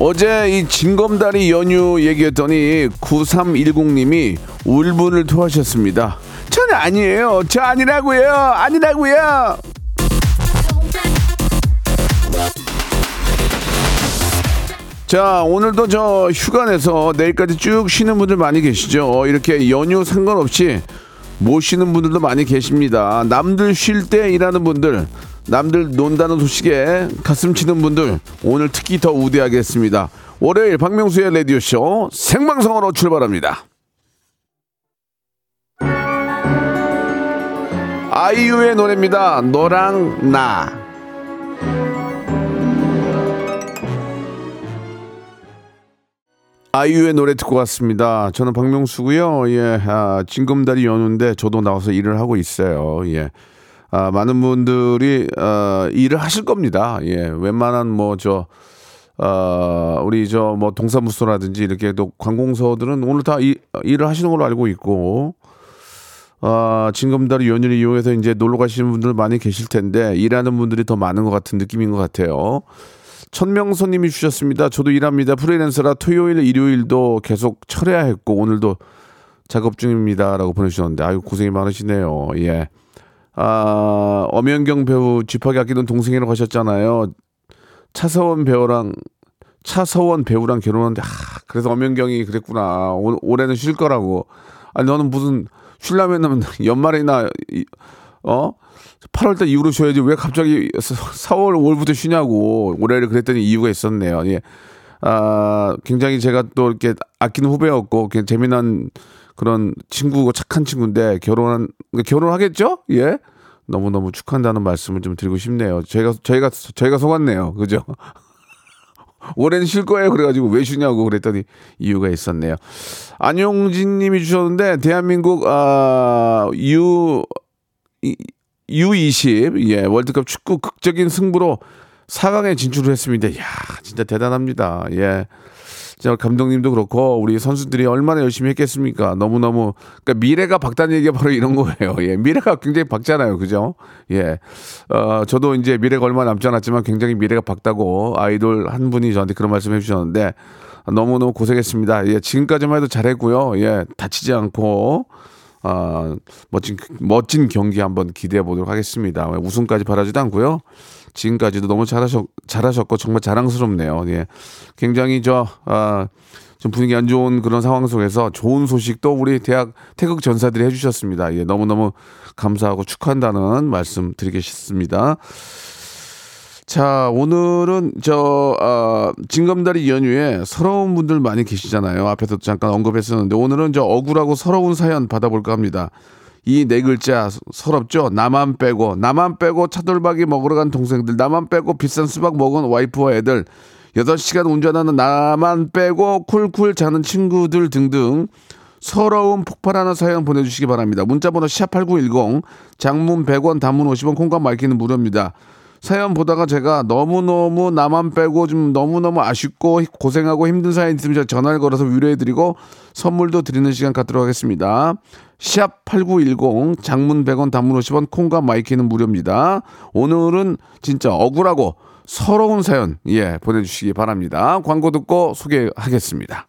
어제 이 징검다리 연휴 얘기했더니 9310님이 울분을 토하셨습니다. 전 아니에요. 저 아니라고요. 아니라고요. 자, 오늘도 저 휴가 내서 내일까지 쭉 쉬는 분들 많이 계시죠. 이렇게 연휴 상관없이 못 쉬는 분들도 많이 계십니다. 남들 쉴 때 일하는 분들, 남들 논다는 소식에 가슴 치는 분들, 오늘 특히 더 우대하겠습니다. 월요일 박명수의 라디오쇼 생방송으로 출발합니다. 아이유의 노래입니다. 너랑 나. 아이유의 노래 듣고 왔습니다. 저는 박명수고요. 예, 아, 징검다리 연우인데 저도 나와서 일을 하고 있어요. 예. 아, 많은 분들이 어, 일을 하실 겁니다. 예, 웬만한 뭐저 어, 우리 저 뭐 동사무소라든지 이렇게 또 관공서들은 오늘 다 이, 일을 하시는 걸로 알고 있고 아, 징검다리 연휴를 이용해서 이제 놀러 가시는 분들 많이 계실 텐데 일하는 분들이 더 많은 것 같은 느낌인 것 같아요. 천명선님이 주셨습니다. 저도 일합니다. 프리랜서라 토요일, 일요일도 계속 철해야 했고 오늘도 작업 중입니다라고 보내주셨는데 아유 고생이 많으시네요. 예. 아 엄연경 배우 집하게 아끼던 동생이라고 하셨잖아요. 차서원 배우랑 차서원 배우랑 결혼한데 아, 그래서 엄연경이 그랬구나. 올, 올해는 쉴 거라고. 아니 너는 무슨 쉴라면은 연말이나 어 8월달 이후로 쉬어야지 왜 갑자기 4월 5월부터 쉬냐고 올해를 그랬더니 이유가 있었네요. 예. 아, 굉장히 제가 또 이렇게 아끼는 후배였고, 그냥 재미난 그런 친구고 착한 친구인데 결혼한, 결혼하겠죠? 예? 너무 너무 축하한다는 말씀을 좀 드리고 싶네요. 저희가, 저희가, 저희가 속았네요. 그죠? 올해는 쉴 거예요. 그래가지고 왜 쉬냐고 그랬더니 이유가 있었네요. 안용진 님이 주셨는데, 대한민국, 아, 유, 이, U20 예, 월드컵 축구 극적인 승부로 4강에 진출을 했습니다. 야, 진짜 대단합니다. 예. 자, 감독님도 그렇고 우리 선수들이 얼마나 열심히 했겠습니까? 너무너무 그러니까 미래가 박다는 얘기가 바로 이런 거예요. 예. 미래가 굉장히 밝잖아요. 그죠? 예. 어, 저도 이제 미래가 얼마 남지 않았지만 굉장히 미래가 밝다고 아이돌 한 분이 저한테 그런 말씀 해 주셨는데 너무너무 고생했습니다. 예. 지금까지만 해도 잘했고요. 예. 다치지 않고 아, 멋진 멋진 경기 한번 기대해 보도록 하겠습니다. 우승까지 바라지도 않고요. 지금까지도 너무 잘하셨 잘하셨고 정말 자랑스럽네요. 예. 굉장히 저 아, 좀 분위기 안 좋은 그런 상황 속에서 좋은 소식도 우리 대학 태극 전사들이 해주셨습니다. 예, 너무너무 감사하고 축하한다는 말씀 드리겠습니다. 자, 오늘은 저, 어, 징검다리 연휴에 서러운 분들 많이 계시잖아요. 앞에서 잠깐 언급했었는데 오늘은 저 억울하고 서러운 사연 받아볼까 합니다. 이 네 글자 서럽죠? 나만 빼고, 나만 빼고 차돌박이 먹으러 간 동생들, 나만 빼고 비싼 수박 먹은 와이프와 애들, 8시간 운전하는 나만 빼고 쿨쿨 자는 친구들 등등 서러움 폭발하는 사연 보내주시기 바랍니다. 문자번호 샵8910, 장문 100원, 단문 50원, 콩과 마이키는 무료입니다. 사연 보다가 제가 너무너무 나만 빼고 좀 너무너무 아쉽고 고생하고 힘든 사연 있으면 전화를 걸어서 위로해드리고 선물도 드리는 시간 갖도록 하겠습니다. 샵8910 장문 100원 단문 50원 콩과 마이키는 무료입니다. 오늘은 진짜 억울하고 서러운 사연 예 보내주시기 바랍니다. 광고 듣고 소개하겠습니다.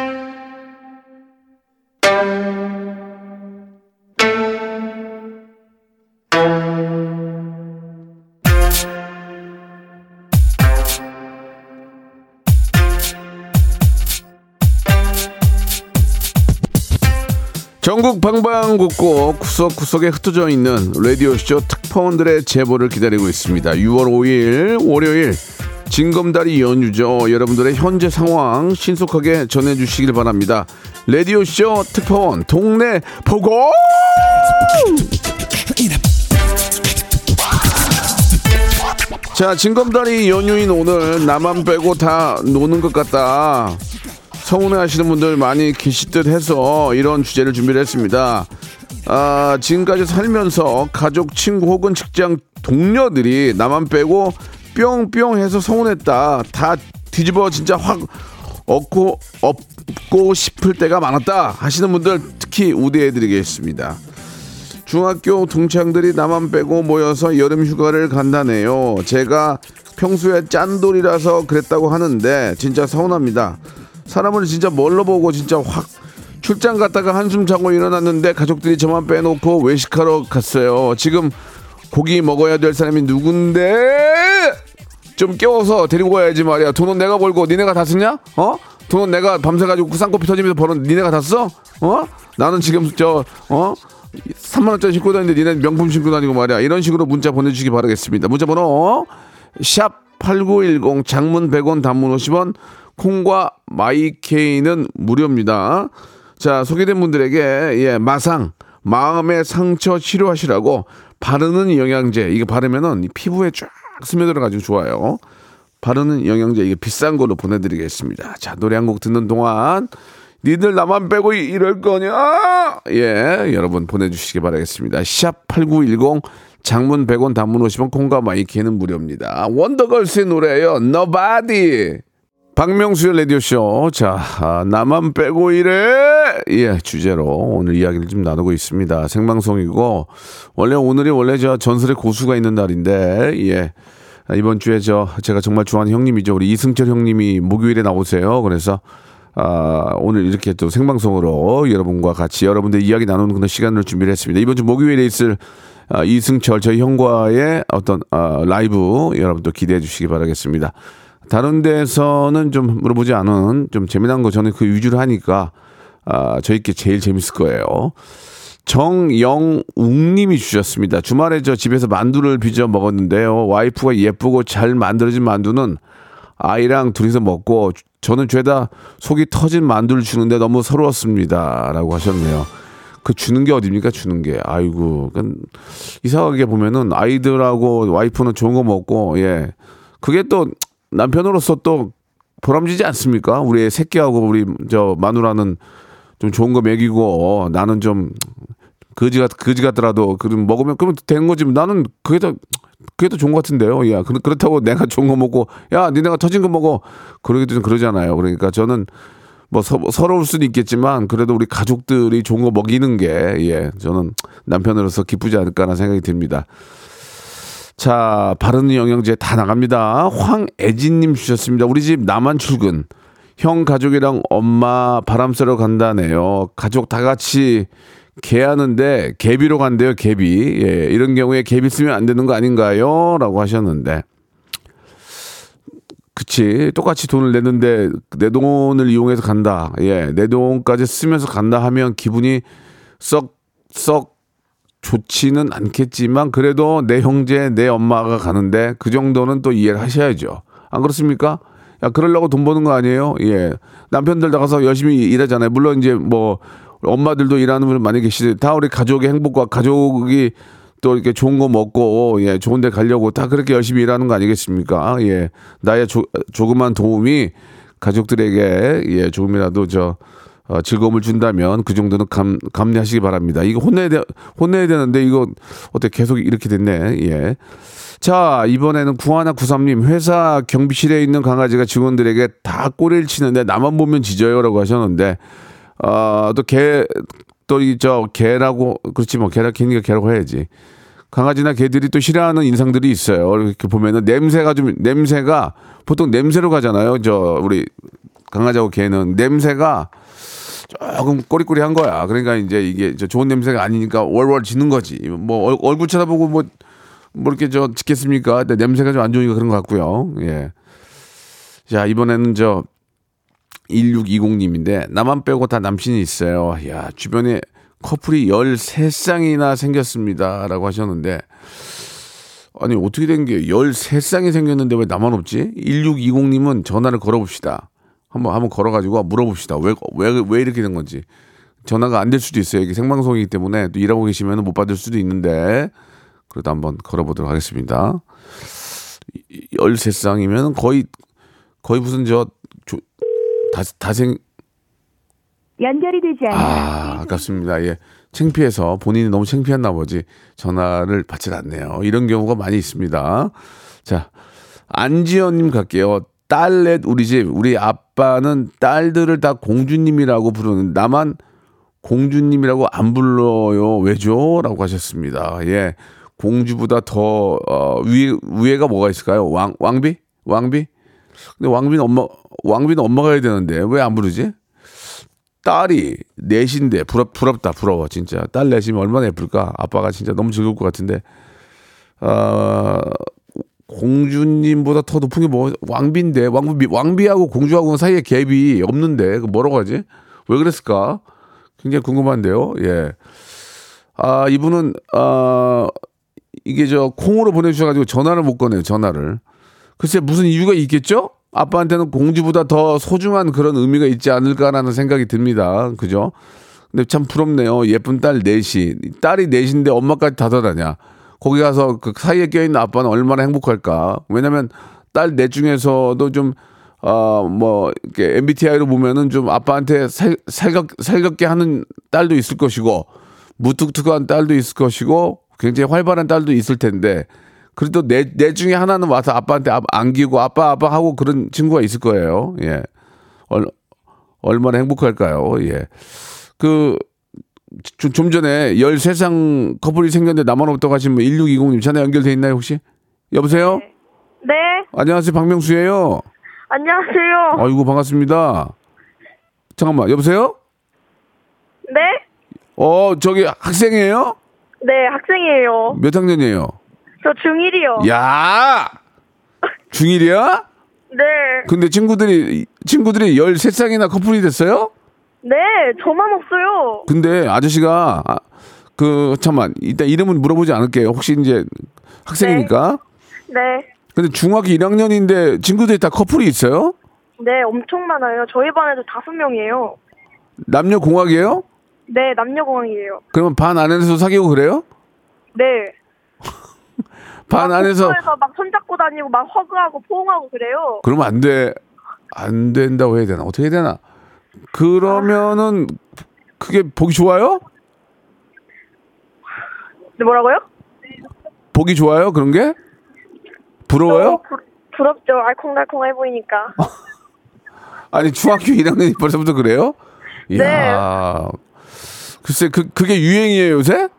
전국 방방곡곡 구석구석에 흩어져 있는 라디오쇼 특파원들의 제보를 기다리고 있습니다. 6월 5일 월요일 징검다리 연휴죠. 여러분들의 현재 상황 신속하게 전해주시길 바랍니다. 라디오쇼 특파원 동네 보고! 자, 징검다리 연휴인 오늘 나만 빼고 다 노는 것 같다. 서운해 하시는 분들 많이 계실 듯 해서 이런 주제를 준비를 했습니다. 아, 지금까지 살면서 가족, 친구 혹은 직장 동료들이 나만 빼고 뿅뿅 해서 서운했다. 다 뒤집어 진짜 확 얻고, 얻고 싶을 때가 많았다. 하시는 분들 특히 우대해 드리겠습니다. 중학교 동창들이 나만 빼고 모여서 여름 휴가를 간다네요. 제가 평소에 짠돌이라서 그랬다고 하는데 진짜 서운합니다. 사람을 진짜 뭘로 보고 진짜 확 출장 갔다가 한숨 자고 일어났는데 가족들이 저만 빼놓고 외식하러 갔어요. 지금 고기 먹어야 될 사람이 누군데? 좀 깨워서 데리고 가야지 말이야. 돈은 내가 벌고 니네가 다 쓰냐? 어? 돈은 내가 밤새가지고 쌍꺼풀 터지면서 버는 니네가 다 써? 어? 나는 지금 저 어? 3만 원짜리 신고 다니는데 니네 명품 신고 다니고 말이야. 이런 식으로 문자 보내주시기 바라겠습니다. 문자 번호 샵8910 장문 100원 단문 50원 콩과 마이케이는 무료입니다. 자, 소개된 분들에게 예, 마상 마음의 상처 치료하시라고 바르는 영양제 이거 바르면은 피부에 쫙 스며들어 가지고 좋아요. 바르는 영양제 이게 비싼 걸로 보내드리겠습니다. 자 노래 한 곡 듣는 동안 니들 나만 빼고 이럴 거냐? 예, 여러분 보내주시기 바라겠습니다. 샵 8910 장문 100원 단문 50원 콩과 마이키는 무료입니다. 원더걸스의 노래예요. Nobody. 박명수의 라디오쇼. 자, 아, 나만 빼고 이래! 예, 주제로 오늘 이야기를 좀 나누고 있습니다. 생방송이고, 원래 오늘이 원래 저 전설의 고수가 있는 날인데, 예. 아, 이번 주에 저, 제가 정말 좋아하는 형님이죠. 우리 이승철 형님이 목요일에 나오세요. 그래서, 아, 오늘 이렇게 또 생방송으로 여러분과 같이 여러분들 이야기 나누는 그런 시간을 준비를 했습니다. 이번 주 목요일에 있을 아, 이승철 저희 형과의 어떤 아, 라이브 여러분도 기대해 주시기 바라겠습니다. 다른 데서는 좀 물어보지 않은 좀 재미난 거 저는 그 위주로 하니까 아, 저희께 제일 재밌을 거예요. 정영웅님이 주셨습니다. 주말에 저 집에서 만두를 빚어 먹었는데요. 와이프가 예쁘고 잘 만들어진 만두는 아이랑 둘이서 먹고 저는 죄다 속이 터진 만두를 주는데 너무 서러웠습니다. 라고 하셨네요. 그 주는 게 어딥니까? 주는 게. 아이고. 이상하게 보면은 아이들하고 와이프는 좋은 거 먹고, 예. 그게 또 남편으로서 또 보람지지 않습니까? 우리 새끼하고 우리 저 마누라는 좀 좋은 거 먹이고 나는 좀 거지 같 거지 같더라도 그럼 먹으면 그러면 된 거지. 나는 그게 더 그게 더 좋은 것 같은데요. 야 그- 그렇다고 내가 좋은 거 먹고 야 니네가 터진 거 먹어 그러기도 좀 그러잖아요. 그러니까 저는 뭐 서, 서러울 수도 있겠지만 그래도 우리 가족들이 좋은 거 먹이는 게 예 저는 남편으로서 기쁘지 않을까라는 생각이 듭니다. 자, 바르는 영양제 다 나갑니다. 황애진님 주셨습니다. 우리 집 나만 출근. 형 가족이랑 엄마 바람 쐬러 간다네요. 가족 다 같이 개하는데 개비로 간대요. 개비. 예, 이런 경우에 개비 쓰면 안 되는 거 아닌가요? 라고 하셨는데. 그치. 똑같이 돈을 내는데 내 돈을 이용해서 간다. 예, 내 돈까지 쓰면서 간다 하면 기분이 썩, 썩 좋지는 않겠지만 그래도 내 형제, 내 엄마가 가는데 그 정도는 또 이해를 하셔야죠. 안 그렇습니까? 야, 그러려고 돈 버는 거 아니에요? 예. 남편들 나가서 열심히 일하잖아요. 물론 이제 뭐 엄마들도 일하는 분 많이 계시지. 다 우리 가족의 행복과 가족이 또 이렇게 좋은 거 먹고 예, 좋은 데 가려고 다 그렇게 열심히 일하는 거 아니겠습니까? 예. 나의 조, 조그만 도움이 가족들에게 예, 조금이라도 저 어, 즐거움을 준다면 그 정도는 감, 감내하시기 바랍니다. 이거 혼내야 돼, 혼내야 되는데 이거 어떻게 계속 이렇게 됐네. 예. 자, 이번에는 9193님, 회사 경비실에 있는 강아지가 직원들에게 다 꼬리를 치는데 나만 보면 짖어요. 라고 하셨는데, 어, 또 개, 또 이, 저, 개라고, 그렇지 뭐, 개라, 개니까 개라고 해야지. 강아지나 개들이 또 싫어하는 인상들이 있어요. 이렇게 보면은 냄새가 좀, 냄새가 보통 냄새로 가잖아요. 저, 우리 강아지하고 개는 냄새가 조금 꼬리꼬리한 거야. 그러니까 이제 이게 저 좋은 냄새가 아니니까 월월 짖는 거지. 뭐 얼- 얼굴 쳐다보고 뭐, 뭐 이렇게 저 짖겠습니까? 근데 냄새가 좀 안 좋으니까 그런 것 같고요. 예. 자, 이번에는 저 1620님인데 나만 빼고 다 남친이 있어요. 야, 주변에 커플이 13쌍이나 생겼습니다 라고 하셨는데 아니 어떻게 된 게 13쌍이 생겼는데 왜 나만 없지? 1620님은 전화를 걸어봅시다. 한번 한번 걸어가지고 물어봅시다. 왜 왜 왜 이렇게 된 건지 전화가 안 될 수도 있어요. 이게 생방송이기 때문에 또 일하고 계시면 못 받을 수도 있는데 그래도 한번 걸어보도록 하겠습니다. 13쌍이면 거의 거의 무슨 저 조, 다, 다생 연결이 되지 않아 아, 아깝습니다. 예. 창피해서 본인이 너무 창피한 나머지 전화를 받질 않네요. 이런 경우가 많이 있습니다. 자, 안지연님 갈게요. 딸넷 우리 집 우리 아빠는 딸들을 다 공주님이라고 부르는 나만 공주님이라고 안 불러요. 왜죠? 라고 하셨습니다. 예. 공주보다 더, 어, 위, 위에가 뭐가 있을까요? 왕, 왕비? 왕비? 근데 왕비는 엄마, 왕비는 엄마가 해야 되는데 왜 안 부르지? 딸이 넷인데 부럽, 부럽다, 부러워. 진짜. 딸 넷이면 얼마나 예쁠까? 아빠가 진짜 너무 즐거울 것 같은데. 아, 공주님보다 더 높은 게 뭐, 왕비인데, 왕비, 왕비하고 공주하고 사이에 갭이 없는데, 그 뭐라고 하지? 왜 그랬을까? 굉장히 궁금한데요. 예. 아, 이분은, 아, 이게 저 콩으로 보내주셔가지고 전화를 못 꺼내요, 전화를. 글쎄, 무슨 이유가 있겠죠? 아빠한테는 공주보다 더 소중한 그런 의미가 있지 않을까라는 생각이 듭니다. 그죠? 근데 참 부럽네요. 예쁜 딸 넷이. 딸이 넷인데 엄마까지 다더라냐. 거기 가서 그 사이에 껴있는 아빠는 얼마나 행복할까. 왜냐면 딸넷 중에서도 좀, 어, 뭐, 이렇게 MBTI로 보면은 좀 아빠한테 살, 살갑, 살갑게 하는 딸도 있을 것이고, 무뚝뚝한 딸도 있을 것이고, 굉장히 활발한 딸도 있을 텐데, 그래도 내, 내 중에 하나는 와서 아빠한테 아- 안기고 아빠 아빠 하고 그런 친구가 있을 거예요. 예. 얼, 얼마나 행복할까요? 예. 그, 좀, 좀 전에 13상 커플이 생겼는데 나만 없다고 하신 분 1620님 전화 연결돼 있나요, 혹시? 여보세요? 네 안녕하세요, 박명수예요 안녕하세요 아이고, 반갑습니다. 잠깐만, 여보세요? 네? 어, 저기 학생이에요? 네 학생이에요 몇 학년이에요? 저 중1이요 야! 중1이야? 네 근데 친구들이 친구들이 13쌍이나 커플이 됐어요? 네, 저만 없어요. 근데 아저씨가 아, 그 잠만 일단 이름은 물어보지 않을게요. 혹시 이제 학생이니까. 네. 근데 중학교 1학년인데 친구들이 다 커플이 있어요? 네, 엄청 많아요. 저희 반에도 다섯 명이에요. 남녀 공학이에요? 네, 남녀 공학이에요. 그러면 반 안에서 사귀고 그래요? 네. 반 안에서 막 손잡고 다니고 막 허그하고 포옹하고 그래요. 그러면 안 돼. 안 된다고 해야 되나? 어떻게 해야 되나? 그러면은 그게 보기 좋아요? 네, 뭐라고요? 보기 좋아요? 그런 게? 부러워요? 너무 부, 부럽죠. 알콩달콩해 보이니까. 아니 중학교 1학년이 벌써부터 그래요? 네. 이야. 글쎄 그 그게 유행이에요 요새?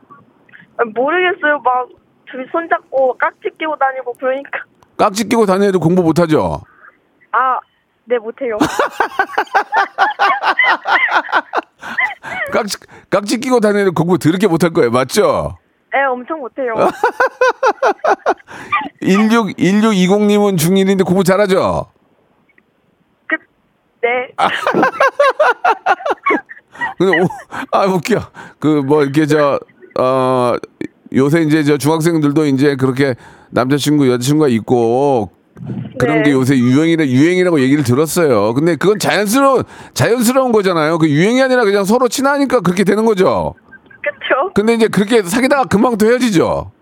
아, 모르겠어요. 막 둘이 손잡고 깍지 끼고 다니고 그러니까. 깍지 끼고 다녀도 공부 못하죠? 아, 네, 못해요. 깍지 깍지 끼고 다녀도 공부 더럽게 못할 거예요 맞죠? 네, 엄청 못해요. 16 1620님은 중1인데 공부 잘하죠? 그, 네. 근데 오, 아 웃겨. 그 뭐 이렇게 저 어 요새 이제 저 중학생들도 이제 그렇게 남자친구 여자친구가 있고 그런 네. 게 요새 유행이라 유행이라고 얘기를 들었어요. 근데 그건 자연스러운 자연스러운 거잖아요. 그 유행이 아니라 그냥 서로 친하니까 그렇게 되는 거죠. 그쵸? 근데 이제 그렇게 사귀다가 금방 또 헤어지죠.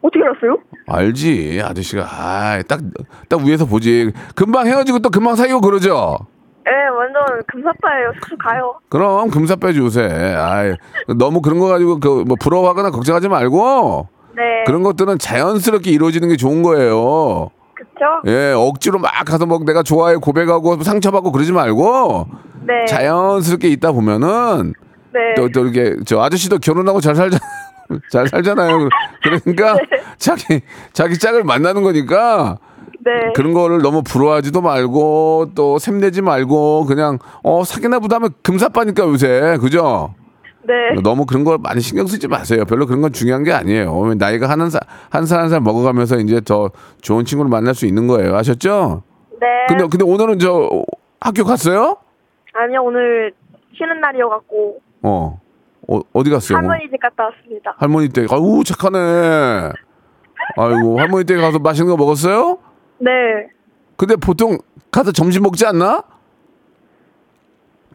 어떻게 알았어요? 알지 아저씨가 아딱딱 위에서 보지 금방 헤어지고 또 금방 사귀고 그러죠. 네, 완전 금사빠예요. 쑥쑥 가요. 그럼 금사 빼지 요새. 아이, 너무 그런 거 가지고 그 뭐 부러워하거나 걱정하지 말고 네. 그런 것들은 자연스럽게 이루어지는 게 좋은 거예요. 그쵸? 예, 억지로 막 가서 뭐 내가 좋아해 고백하고 상처받고 그러지 말고 네. 자연스럽게 있다 보면은 네. 또, 또 이렇게 저 아저씨도 결혼하고 잘 살자 잘 살잖아요. 그러니까 자기 자기 짝을 만나는 거니까 네. 그런 거를 너무 부러워하지도 말고 또 샘내지 말고 그냥 어 사귀나 보다 하면 금사빠니까 요새 그죠? 네. 너무 그런 거 많이 신경 쓰지 마세요. 별로 그런 건 중요한 게 아니에요. 나이가 한 살 한 살 한 살 먹어가면서 이제 더 좋은 친구를 만날 수 있는 거예요. 아셨죠? 네. 근데 근데 오늘은 저 학교 갔어요? 아니요, 오늘 쉬는 날이어갖고. 어 어, 어디 갔어요? 할머니 집 갔다 왔습니다. 할머니 댁. 아우 착하네. 아이고 할머니 댁 가서 맛있는 거 먹었어요? 네. 근데 보통 가서 점심 먹지 않나?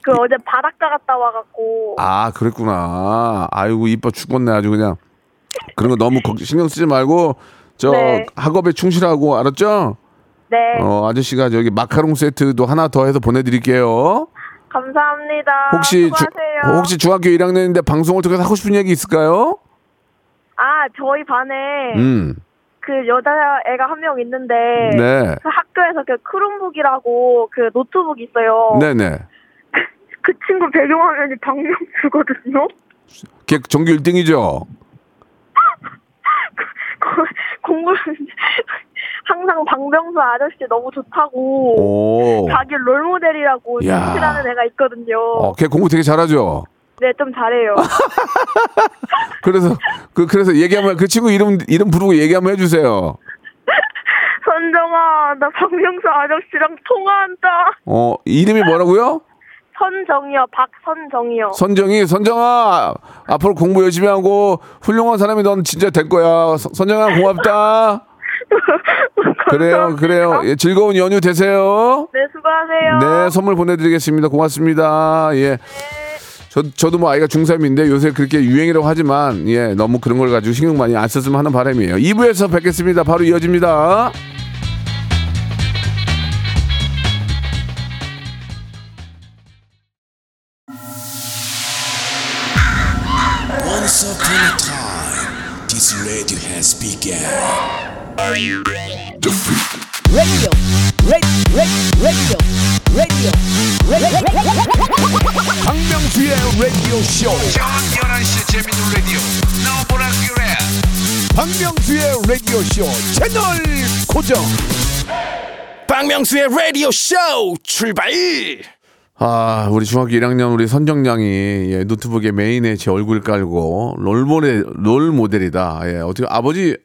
그 어제 바닷가 갔다 와갖고 아 그랬구나. 아이고 이뻐 죽겠네 아주 그냥. 그런 거 너무 걱- 신경 쓰지 말고 저 네. 학업에 충실하고 알았죠? 네 어 아저씨가 저기 마카롱 세트도 하나 더 해서 보내드릴게요. 감사합니다. 혹시 주, 수고하세요. 혹시 중학교 1학년인데 방송을 통해서 하고 싶은 얘기 있을까요? 아 저희 반에 음, 그 여자 애가 한 명 있는데 네, 그 학교에서 그 크롬북이라고 그 노트북 있어요. 네, 네. 그 친구 배경화면이 박명수거든요. 걔 전교 1등이죠. 공부 항상 박명수 아저씨 너무 좋다고 오, 자기 롤모델이라고 야. 진실하는 애가 있거든요. 어, 걔 공부 되게 잘하죠. 네, 좀 잘해요. 그래서 그 그래서 얘기 한번 그 친구 이름 이름 부르고 얘기 한번 해주세요. 선정아, 나 박명수 아저씨랑 통화한다. 어 이름이 뭐라고요? 선정이요, 박선정이요. 선정이 선정아 앞으로 공부 열심히 하고 훌륭한 사람이 넌 진짜 될 거야. 선- 선정아 고맙다. 그래요 그래요 예, 즐거운 연휴 되세요. 네, 수고하세요. 네 선물 보내드리겠습니다. 고맙습니다. 예. 저, 저도 뭐 아이가 중3인데 요새 그렇게 유행이라고 하지만 예 너무 그런 걸 가지고 신경 많이 안 썼으면 하는 바람이에요. 2부에서 뵙겠습니다. 바로 이어집니다. Once upon a time, this radio has begun. radio, radio, radio, radio, radio. 박명수의 라디오 쇼. 저녁 11시 재밌는 라디오 너보라 그래 박명수의 라디오 쇼 채널 고정. 박명수의 라디오 쇼 출발 아, 우리 중학교 1학년 우리 선정양이 예, 노트북에 메인에 제 얼굴 깔고 롤모델 롤 모델이다. 예, 어떻게 아버지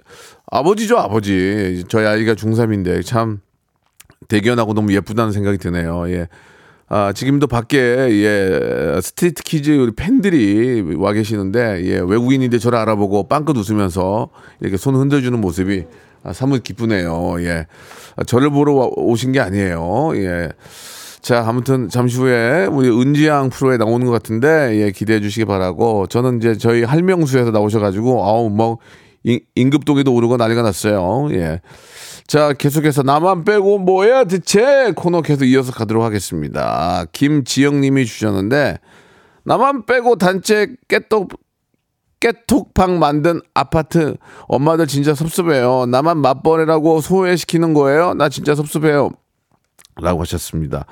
아버지죠 아버지. 저희 아이가 중3인데 참 대견하고 너무 예쁘다는 생각이 드네요. 예. 아, 지금도 밖에 예, 스트레이 키즈 우리 팬들이 와 계시는데 예, 외국인인데 저를 알아보고 빵긋 웃으면서 이렇게 손 흔들어주는 모습이 아, 사뭇 기쁘네요. 예. 아, 저를 보러 와- 오신 게 아니에요. 예. 자, 아무튼 잠시 후에 우리 은지양 프로에 나오는 것 같은데 예, 기대해 주시기 바라고 저는 이제 저희 할명수에서 나오셔가지고 아우 뭐 임- 임급동에도 오르고 난리가 났어요. 예. 자, 계속해서 나만 빼고 뭐야 대체 코너 계속 이어서 가도록 하겠습니다. 김지영 님이 주셨는데 나만 빼고 단체 깨똑 깨톡방 만든 아파트 엄마들 진짜 섭섭해요. 나만 맞벌이라고 소외시키는 거예요. 나 진짜 섭섭해요. 라고 하셨습니다.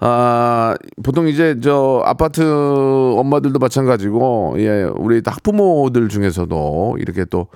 아, 보통 이제 저 아파트 엄마들도 마찬가지고, 예, 우리 학부모들 중에서도 이렇게 또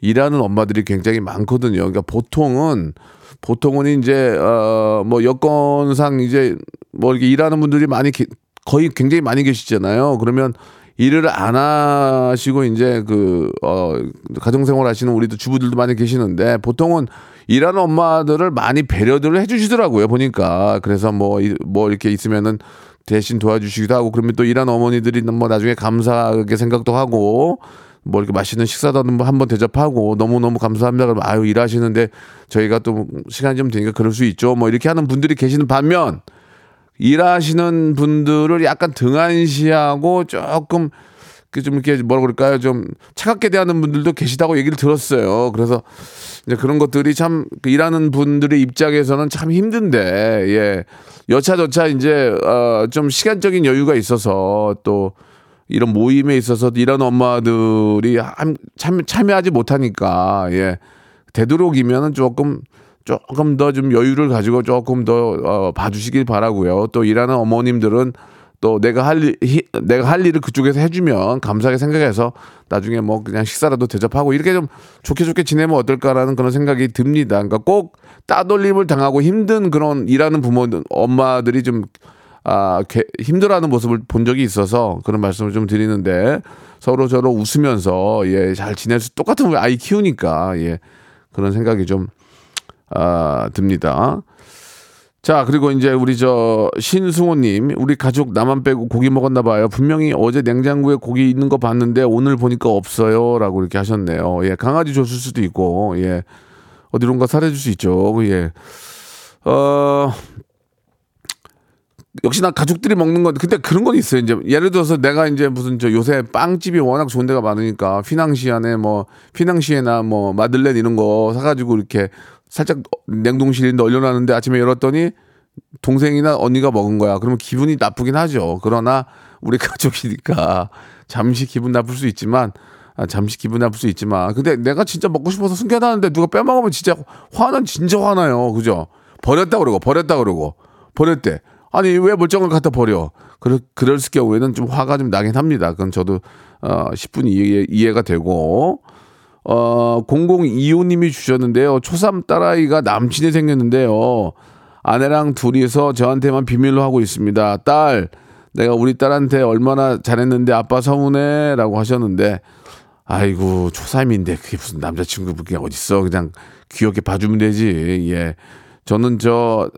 일하는 엄마들이 굉장히 많거든요. 그러니까 보통은, 보통은 이제, 어, 뭐 여건상 이제 뭐 이렇게 일하는 분들이 많이, 계- 거의 굉장히 많이 계시잖아요. 그러면 일을 안 하시고 이제 그, 어, 가정 생활 하시는 우리도 주부들도 많이 계시는데 보통은 일하는 엄마들을 많이 배려들을 해주시더라고요. 보니까. 그래서 뭐, 이- 뭐 이렇게 있으면은 대신 도와주시기도 하고 그러면 또 일하는 어머니들이 뭐 나중에 감사하게 생각도 하고 뭐 이렇게 맛있는 식사도 한번 대접하고 너무너무 감사합니다. 그러면 아유 일하시는데 저희가 또 시간이 좀 되니까 그럴 수 있죠. 뭐 이렇게 하는 분들이 계시는 반면 일하시는 분들을 약간 등한시하고 조금 그 좀 이렇게 뭐라 그럴까요? 좀 차갑게 대하는 분들도 계시다고 얘기를 들었어요. 그래서 이제 그런 것들이 참그 일하는 분들의 입장에서는 참 힘든데 예 여차저차 이제 어 좀 시간적인 여유가 있어서 또 이런 모임에 있어서 이런 엄마들이 한- 참 참여하지 못하니까 예 되도록이면은 조금 조금 더 좀 여유를 가지고 조금 더 어, 봐주시길 바라고요. 또 일하는 어머님들은 또 내가 할 일, 히- 내가 할 일을 그쪽에서 해주면 감사하게 생각해서 나중에 뭐 그냥 식사라도 대접하고 이렇게 좀 좋게 좋게 지내면 어떨까라는 그런 생각이 듭니다. 그러니까 꼭 따돌림을 당하고 힘든 그런 일하는 부모들 엄마들이 좀 아, 괴- 힘들어하는 모습을 본 적이 있어서 그런 말씀을 좀 드리는데 서로 서로 웃으면서 예, 잘 지낼 수 똑같은 아이 키우니까 예, 그런 생각이 좀 아, 듭니다. 자, 그리고 이제 우리 저 신승호님, 우리 가족 나만 빼고 고기 먹었나 봐요. 분명히 어제 냉장고에 고기 있는 거 봤는데 오늘 보니까 없어요 라고 이렇게 하셨네요. 예, 강아지 줬을 수도 있고, 예, 어디론가 사려줄 수 있죠. 예, 어. 역시나 가족들이 먹는 건 근데 그런 건 있어요. 이제 예를 들어서 내가 이제 무슨 저 요새 빵집이 워낙 좋은 데가 많으니까 피낭시안에 뭐 피낭시에나 뭐 마들렌 이런 거 사가지고 이렇게 살짝 냉동실인데 얼려놨는데 아침에 열었더니 동생이나 언니가 먹은 거야. 그러면 기분이 나쁘긴 하죠. 그러나 우리 가족이니까 잠시 기분 나쁠 수 있지만 아, 잠시 기분 나쁠 수 있지만 근데 내가 진짜 먹고 싶어서 숨겨놨는데 누가 빼먹으면 진짜 화는 진짜 화나요. 그죠? 버렸다 그러고 버렸다 그러고 버렸대. 아니 왜 멀쩡한 걸 갖다 버려? 그럴 그럴 경우에는 좀 화가 좀 나긴 합니다. 그건 저도 어 10분 이해, 이해가 되고 어 0025님이 주셨는데요. 초삼 딸아이가 남친이 생겼는데요. 아내랑 둘이서 저한테만 비밀로 하고 있습니다. 딸, 내가 우리 딸한테 얼마나 잘했는데 아빠 서운해 라고 하셨는데 아이고 초삼인데 그게 무슨 남자친구 그게 어딨어 그냥 귀엽게 봐주면 되지 예 저는 저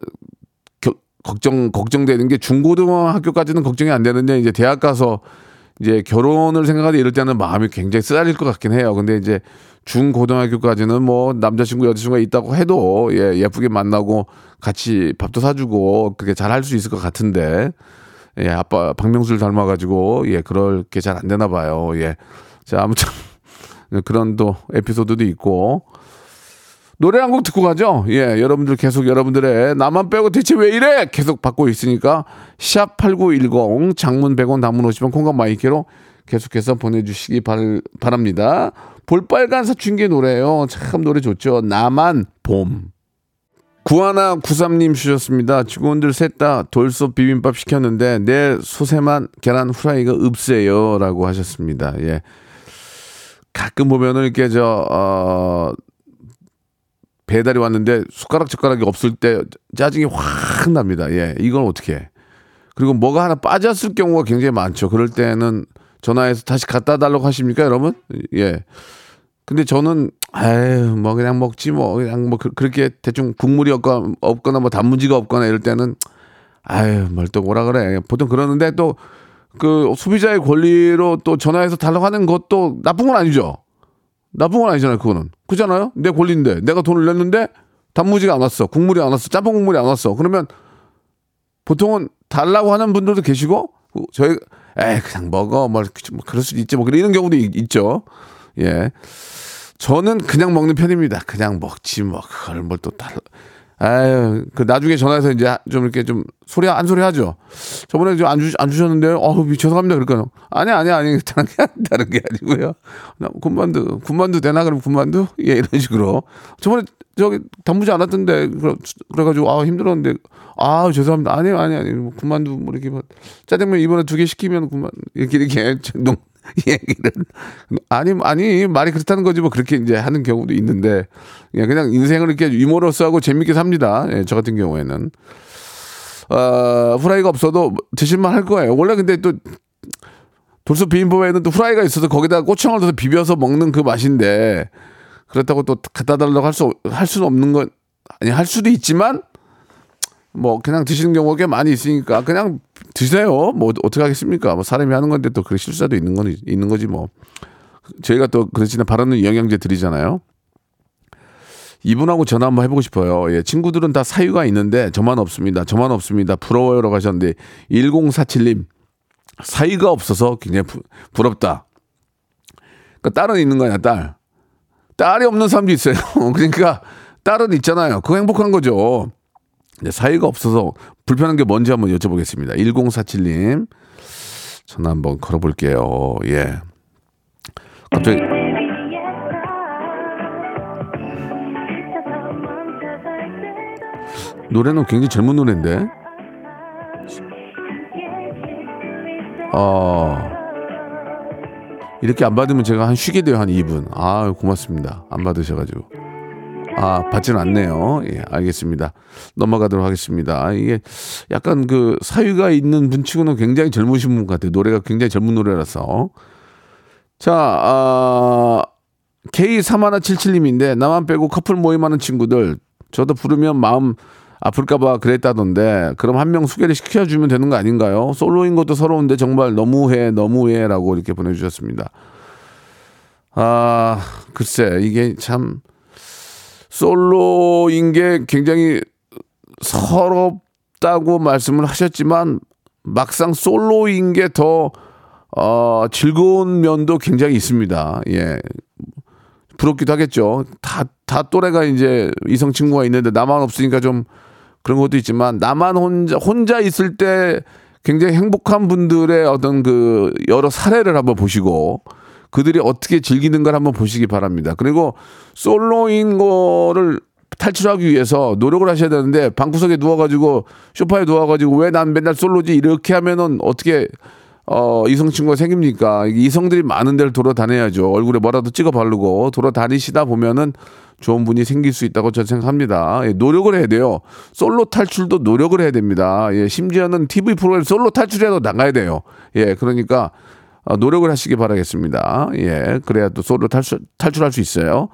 겨- 걱정 걱정되는 게 중고등학교까지는 걱정이 안 되는데 이제 대학 가서 이제 결혼을 생각하다 이럴 때는 마음이 굉장히 쓰라릴 것 같긴 해요. 근데 이제 중 고등학교까지는 뭐 남자친구 여자친구가 있다고 해도 예 예쁘게 만나고 같이 밥도 사주고 그게 잘 할 수 있을 것 같은데 예 아빠 박명수를 닮아가지고 예 그렇게 잘 안 되나 봐요. 예. 자 아무튼 그런 또 에피소드도 있고 노래 한 곡 듣고 가죠. 예, 여러분들 계속 여러분들의 나만 빼고 대체 왜 이래? 계속 받고 있으니까 샵 8910 장문 100원 단문 50원 콩과 마이크로 계속해서 보내주시기 발, 바랍니다. 볼빨간 사춘기 노래요. 참 노래 좋죠. 나만 봄. 구하나 구삼님 주셨습니다. 직원들 셋 다 돌솥 비빔밥 시켰는데 내 소세만 계란 후라이가 없어요라고 하셨습니다. 예. 가끔 보면은 이렇게 저 어, 배달이 왔는데 숟가락 젓가락이 없을 때 짜증이 확 납니다. 예, 이건 어떻게? 해? 그리고 뭐가 하나 빠졌을 경우가 굉장히 많죠. 그럴 때는 전화해서 다시 갖다 달라고 하십니까, 여러분? 예. 근데 저는 아유 뭐 그냥 먹지 뭐 그냥 뭐 그, 렇게 대충 국물이 없거나, 없거나 뭐 단무지가 없거나 이럴 때는 아유 뭘 또 뭐라 그래 보통 그러는데 또 그 소비자의 권리로 또 전화해서 달라고 하는 것도 나쁜 건 아니죠. 나쁜 건 아니잖아요, 그거는. 그잖아요? 내 권리인데. 내가 돈을 냈는데 단무지가 안 왔어. 국물이 안 왔어. 짬뽕 국물이 안 왔어. 그러면 보통은 달라고 하는 분들도 계시고, 저희, 에이, 그냥 먹어. 뭐, 뭐 그럴 수도 있지. 뭐, 이런 경우도 있, 있죠. 예. 저는 그냥 먹는 편입니다. 그냥 먹지, 뭐, 그걸 뭘 또 달라. 아유, 그 나중에 전화해서 이제 좀 이렇게 좀 소리 한 소리 하죠. 저번에 좀안 주, 안 주셨는데요. 어우, 죄송합니다. 그러니까 아니 아니 아니 다른 게 다른 게 아니고요. 나 군만두 군만두 되나 그럼 군만두 예 이런 식으로 저번에 저기 단무지 안 왔던데 그래, 그래가지고 아 힘들었는데 아 죄송합니다. 아니요 아니 아니 뭐 군만두 뭐 이렇게 뭐 짜장면 이번에 두 개 시키면 군만 이렇게 이렇게 농 얘기를 아니 아니 말이 그렇다는 거지 뭐 그렇게 이제 하는 경우도 있는데 예, 그냥 인생을 이렇게 유머러스 하고 재밌게 삽니다. 예, 저 같은 경우에는 어, 후라이가 없어도 드실만 할 거예요. 원래 근데 또 돌솥 비빔밥에는 또 후라이가 있어서 거기다가 고추장을 넣어서 비벼서 먹는 그 맛인데 그렇다고 또 갖다 달라고 할 수 할 수는 없는 건 아니 할 수도 있지만 뭐 그냥 드시는 경우가 꽤 많이 있으니까 그냥 드세요. 뭐 어떻게 하겠습니까? 뭐 사람이 하는 건데 또 그 실수도 있는 건 있는 거지 뭐. 저희가 또 그렇지만 바라는 영양제 드리잖아요. 이분하고 전화 한번 해보고 싶어요. 예, 친구들은 다 사유가 있는데 저만 없습니다. 저만 없습니다. 부러워요라고 하셨는데 1047님 사유가 없어서 굉장히 부, 부럽다. 그러니까 딸은 있는 거야, 딸. 딸이 없는 사람도 있어요. 그러니까 딸은 있잖아요. 그거 행복한 거죠. 네, 사이가 없어서 불편한 게 뭔지 한번 여쭤보겠습니다. 1047님 전화 한번 걸어볼게요. 예. 갑자기 노래는 굉장히 젊은 노래인데. 어. 이렇게 안 받으면 제가 한 쉬게 돼요. 한 2분. 아, 고맙습니다. 안 받으셔가지고. 아, 받지는 않네요. 예, 알겠습니다. 넘어가도록 하겠습니다. 아, 이게 약간 그 사유가 있는 분 치고는 굉장히 젊으신 분 같아요. 노래가 굉장히 젊은 노래라서. 자, 아, K3177님인데 나만 빼고 커플 모임하는 친구들 저도 부르면 마음 아플까봐 그랬다던데 그럼 한 명 소개를 시켜주면 되는 거 아닌가요? 솔로인 것도 서러운데 정말 너무해 너무해 라고 이렇게 보내주셨습니다. 아 글쎄 이게 참 솔로인 게 굉장히 서럽다고 말씀을 하셨지만 막상 솔로인 게더 어, 즐거운 면도 굉장히 있습니다. 예. 부럽기도 하겠죠. 다, 다 또래가 이제 이성 친구가 있는데 나만 없으니까 좀 그런 것도 있지만 나만 혼자, 혼자 있을 때 굉장히 행복한 분들의 어떤 그 여러 사례를 한번 보시고 그들이 어떻게 즐기는가를 한번 보시기 바랍니다. 그리고 솔로인 거를 탈출하기 위해서 노력을 하셔야 되는데 방구석에 누워가지고 소파에 누워가지고 왜 난 맨날 솔로지 이렇게 하면은 어떻게 어, 이성 친구가 생깁니까? 이성들이 많은 데를 돌아다녀야죠. 얼굴에 뭐라도 찍어 바르고 돌아다니시다 보면은 좋은 분이 생길 수 있다고 저는 생각합니다. 예, 노력을 해야 돼요. 솔로 탈출도 노력을 해야 됩니다. 예, 심지어는 TV 프로그램 솔로 탈출이라도 나가야 돼요. 예, 그러니까 어, 노력을 하시기 바라겠습니다. 예, 그래야 또 솔로 탈출, 탈출할 수 있어요.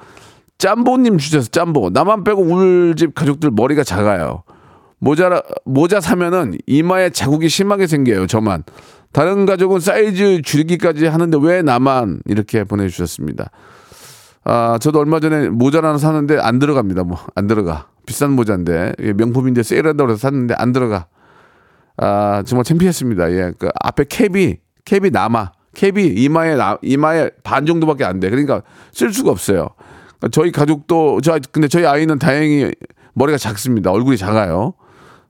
짬보님 주셔서 짬보. 나만 빼고 우리 집 가족들 머리가 작아요. 모자 모자 사면은 이마에 자국이 심하게 생겨요. 저만. 다른 가족은 사이즈 줄이기까지 하는데 왜 나만 이렇게 보내주셨습니다. 아 저도 얼마 전에 모자 하나 사는데 안 들어갑니다. 뭐 안 들어가. 비싼 모자인데 예, 명품인데 세일한다고 해서 샀는데 안 들어가. 아 정말 창피했습니다. 예, 그 앞에 캡이 캡이 남아. 캡이 이마에 나, 이마에 반 정도밖에 안 돼. 그러니까 쓸 수가 없어요. 그러니까 저희 가족도 저 근데 저희 아이는 다행히 머리가 작습니다. 얼굴이 작아요.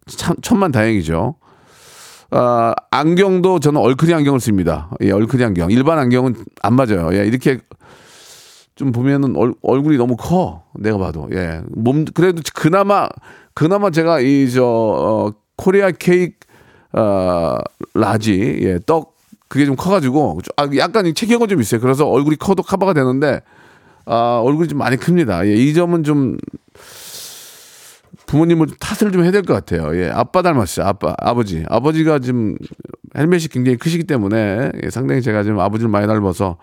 참 천만 다행이죠. 아, 안경도 저는 얼큰이 안경을 씁니다. 예, 얼큰이 안경. 일반 안경은 안 맞아요. 예, 이렇게 좀 보면은 얼, 얼굴이 너무 커. 내가 봐도. 예. 몸 그래도 그나마 그나마 제가 이저 어, Korea cake 어, large 예, 떡 그게 좀 커가지고 아, 약간 이 체격은 좀 있어요. 그래서 얼굴이 커도 커버가 되는데 아, 얼굴이 좀 많이 큽니다. 예, 이 점은 좀 부모님을 탓을 좀 해야 될 것 같아요. 예, 아빠 닮았어요. 아빠, 아버지. 아버지가 지금 헬멧이 굉장히 크시기 때문에 예, 상당히 제가 지금 아버지를 많이 닮아서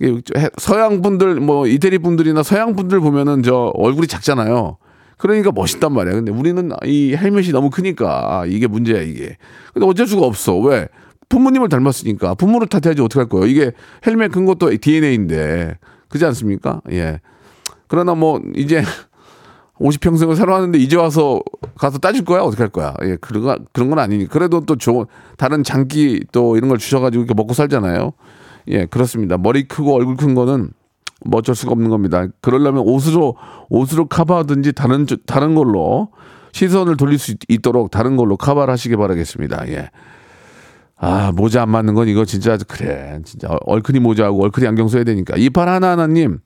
이게 서양 분들 뭐 이태리 분들이나 서양 분들 보면은 저 얼굴이 작잖아요. 그러니까 멋있단 말이야. 근데 우리는 이 헬멧이 너무 크니까 이게 문제야 이게. 근데 어쩔 수가 없어. 왜? 부모님을 닮았으니까 부모를 탓해야지 어떻게 할 거예요. 이게 헬멧 큰 것도 DNA인데 그지 않습니까? 예. 그러나 뭐 이제 50평생을 살아왔는데 이제 와서 가서 따질 거야? 어떻게 할 거야? 예, 그런 거, 그런 건 아니니. 그래도 또 좋은, 다른 장기 또 이런 걸 주셔가지고 이렇게 먹고 살잖아요. 예, 그렇습니다. 머리 크고 얼굴 큰 거는 뭐 어쩔 수가 없는 겁니다. 그러려면 옷으로, 옷으로 커버하든지 다른, 다른 걸로 시선을 돌릴 수 있도록 다른 걸로 커버를 하시기 바라겠습니다. 예. 아, 모자 안 맞는 건 이거 진짜 그래. 진짜 얼큰이 모자하고 얼큰이 안경 써야 되니까. 이팔 하나하나님,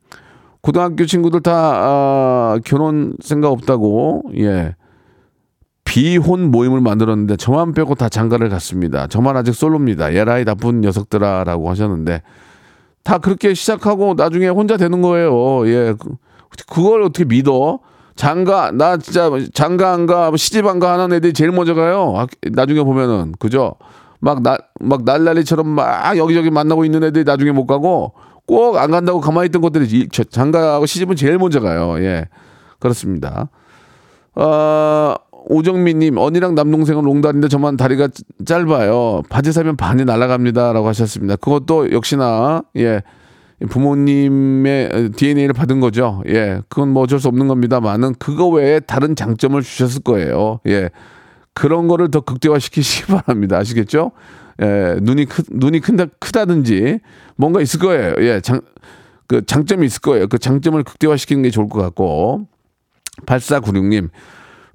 고등학교 친구들 다 아, 결혼 생각 없다고 예 비혼 모임을 만들었는데 저만 빼고 다 장가를 갔습니다. 저만 아직 솔로입니다. 예라이 나쁜 녀석들아라고 하셨는데 다 그렇게 시작하고 나중에 혼자 되는 거예요. 예 그, 그걸 어떻게 믿어? 장가 나 진짜 장가 안가 시집 안가 하는 애들이 제일 먼저 가요. 나중에 보면은 그죠? 막 나 막 날라리처럼 막 여기저기 만나고 있는 애들이 나중에 못 가고 꼭 안 간다고 가만히 있던 것들이 장가하고 시집은 제일 먼저 가요. 예. 그렇습니다. 어, 오정민님, 언니랑 남동생은 롱다리인데 저만 다리가 짧아요. 바지 사면 반이 날아갑니다. 라고 하셨습니다. 그것도 역시나, 예. 부모님의 DNA를 받은 거죠. 예. 그건 뭐 어쩔 수 없는 겁니다만은 그거 외에 다른 장점을 주셨을 거예요. 예. 그런 거를 더 극대화 시키시기 바랍니다. 아시겠죠? 예, 눈이 크, 눈이 큰다, 크다든지 뭔가 있을 거예요. 예, 장, 그 장점이 있을 거예요. 그 장점을 극대화 시키는 게 좋을 것 같고. 8496님.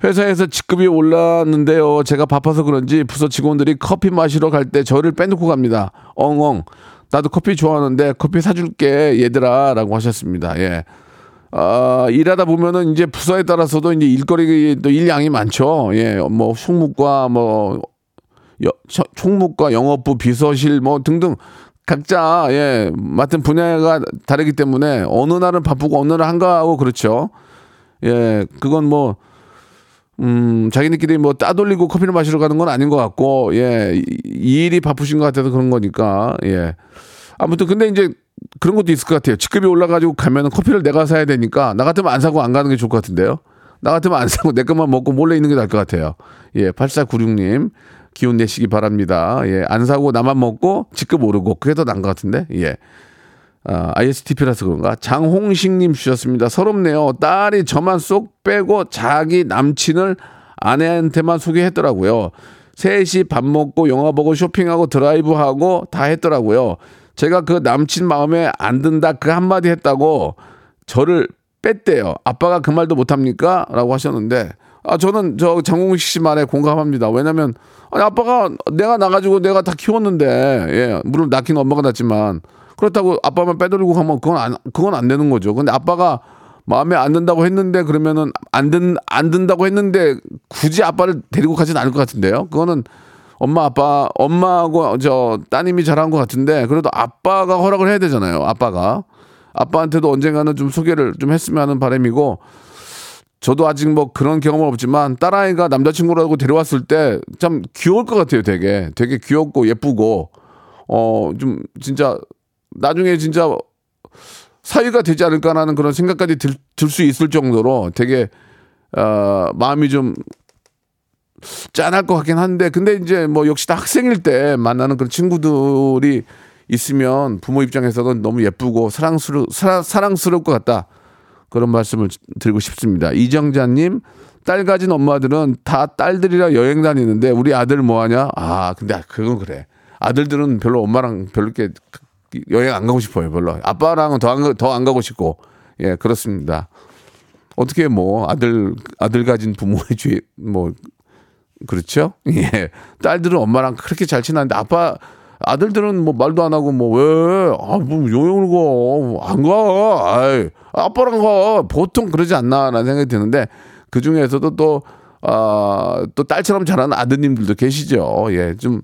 회사에서 직급이 올랐는데요. 제가 바빠서 그런지 부서 직원들이 커피 마시러 갈 때 저를 빼놓고 갑니다. 엉엉. 나도 커피 좋아하는데 커피 사줄게 얘들아 라고 하셨습니다. 예. 아, 일하다 보면은 이제 부서에 따라서도 이제 일거리 또 일량이 많죠. 예, 뭐 총무과 뭐 여, 총무과 영업부 비서실 뭐 등등 각자 예 맡은 분야가 다르기 때문에 어느 날은 바쁘고 어느 날은 한가하고 그렇죠. 예, 그건 뭐 음, 자기네끼리 뭐 따돌리고 커피를 마시러 가는 건 아닌 것 같고, 예, 이 일이 바쁘신 것 같아서 그런 거니까, 예. 아무튼 근데 이제 그런 것도 있을 것 같아요. 직급이 올라가지고 가면은 커피를 내가 사야 되니까 나 같으면 안 사고 안 가는 게 좋을 것 같은데요. 나 같으면 안 사고 내 것만 먹고 몰래 있는 게 나을 것 같아요. 예, 8496님. 기운 내시기 바랍니다. 예, 안 사고 나만 먹고 직급 오르고 그게 더 나은 것 같은데. 예. 아, ISTP라서 그런가? 장홍식님 주셨습니다. 서럽네요. 딸이 저만 쏙 빼고 자기 남친을 아내한테만 소개했더라고요. 셋이 밥 먹고 영화 보고 쇼핑하고 드라이브하고 다 했더라고요. 제가 그 남친 마음에 안 든다 그 한마디 했다고 저를 뺐대요. 아빠가 그 말도 못합니까? 라고 하셨는데, 아, 저는 저 장홍식 씨 말에 공감합니다. 왜냐면, 아니, 아빠가 내가 나가지고 내가 다 키웠는데, 예, 물론 낳기는 엄마가 낳지만, 그렇다고 아빠만 빼돌리고 가면 그건 안, 그건 안 되는 거죠. 근데 아빠가 마음에 안 든다고 했는데 그러면은 안 든, 안 든다고 했는데 굳이 아빠를 데리고 가진 않을 것 같은데요. 그거는 엄마 아빠 엄마하고 저 따님이 잘한 것 같은데 그래도 아빠가 허락을 해야 되잖아요. 아빠가 아빠한테도 언젠가는 좀 소개를 좀 했으면 하는 바람이고 저도 아직 뭐 그런 경험은 없지만 딸아이가 남자친구라고 데려왔을 때 참 귀여울 것 같아요. 되게 되게 귀엽고 예쁘고 어 좀 진짜 나중에 진짜 사위가 되지 않을까라는 그런 생각까지 들 수 있을 정도로 되게 어 마음이 좀 짠할 것 같긴 한데 근데 이제 뭐 역시 다 학생일 때 만나는 그런 친구들이 있으면 부모 입장에서는 너무 예쁘고 사랑스러 사랑, 사랑스러울 것 같다. 그런 말씀을 드리고 싶습니다. 이정자님 딸 가진 엄마들은 다 딸들이랑 여행 다니는데 우리 아들 뭐하냐? 아 근데 그건 그래. 아들들은 별로 엄마랑 별로 이렇게 여행 안 가고 싶어요 별로. 아빠랑은 더안 가고 싶고. 예 그렇습니다. 어떻게 뭐 아들 아들 가진 부모의 주뭐 그렇죠? 예. 딸들은 엄마랑 그렇게 잘 친한데 아빠 아들들은 뭐 말도 안 하고 뭐 왜? 아, 뭐 여행을 가. 안 가. 아빠랑 가. 보통 그러지 않나라는 생각이 드는데 그 중에서도 또 아, 또 딸처럼 잘하는 아드님들도 계시죠. 예. 좀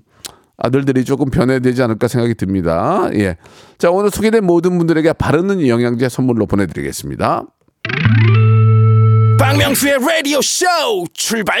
아들들이 조금 변해야 되지 않을까 생각이 듭니다. 예. 자, 오늘 소개된 모든 분들에게 바르는 영양제 선물로 보내드리겠습니다. 박명수의 라디오 쇼 출발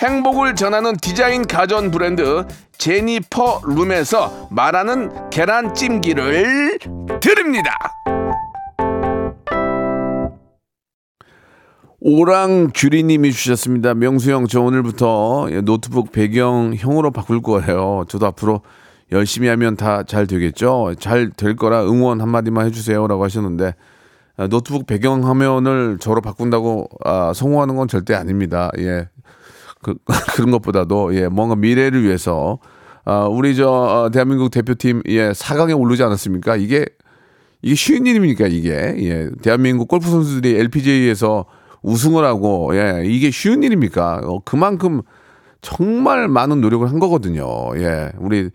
행복을 전하는 디자인 가전 브랜드 제니퍼 룸에서 말하는 계란찜기를 드립니다. 오랑규리님이 주셨습니다. 명수형, 저 오늘부터 노트북 배경형으로 바꿀 거예요. 저도 앞으로 열심히 하면 다 잘 되겠죠? 잘 될 거라 응원 한마디만 해주세요 라고 하셨는데 아, 노트북 배경 화면을 저로 바꾼다고 아, 성공하는 건 절대 아닙니다. 예. 그, 그런 것보다도 예, 뭔가 미래를 위해서 아, 우리 저 어, 대한민국 대표팀 예, 4강에 오르지 않았습니까? 이게 이게 쉬운 일입니까, 이게? 예. 대한민국 골프 선수들이 LPGA에서 우승을 하고, 예. 이게 쉬운 일입니까? 어, 그만큼 정말 많은 노력을 한 거거든요. 예. 우리,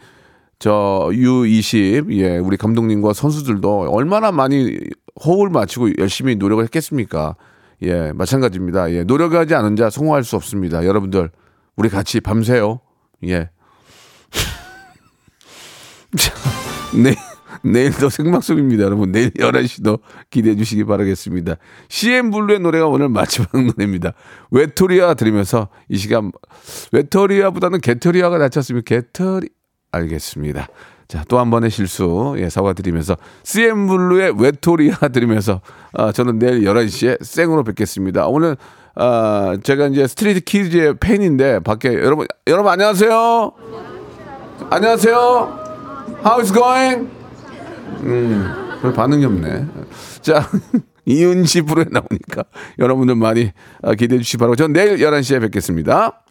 저, U20, 예. 우리 감독님과 선수들도 얼마나 많이 호흡을 맞추고 열심히 노력을 했겠습니까? 예. 마찬가지입니다. 예. 노력하지 않은 자 성공할 수 없습니다. 여러분들, 우리 같이 밤새요. 예. 자, 네. 내일도 생방송입니다, 여러분. 내일 11시도 기대해 주시기 바라겠습니다. CNBLUE의 노래가 오늘 마지막 노래입니다. 외톨이야 들으면서 이 시간, 외톨이야보다는 게토리아가 낫지 않습니까? 게토리, 알겠습니다. 자, 또 한 번의 실수, 예, 사과드리면서, CNBLUE의 외톨이야 들으면서, 아, 저는 내일 11시에 생으로 뵙겠습니다. 오늘, 아, 제가 이제 스트레이 키즈의 팬인데, 밖에, 여러분, 여러분 안녕하세요? 안녕하세요? How's going? 음, 별 반응이 없네. 자, 이은지 프로에 나오니까 여러분들 많이 아, 기대해 주시기 바라고. 전 내일 11시에 뵙겠습니다.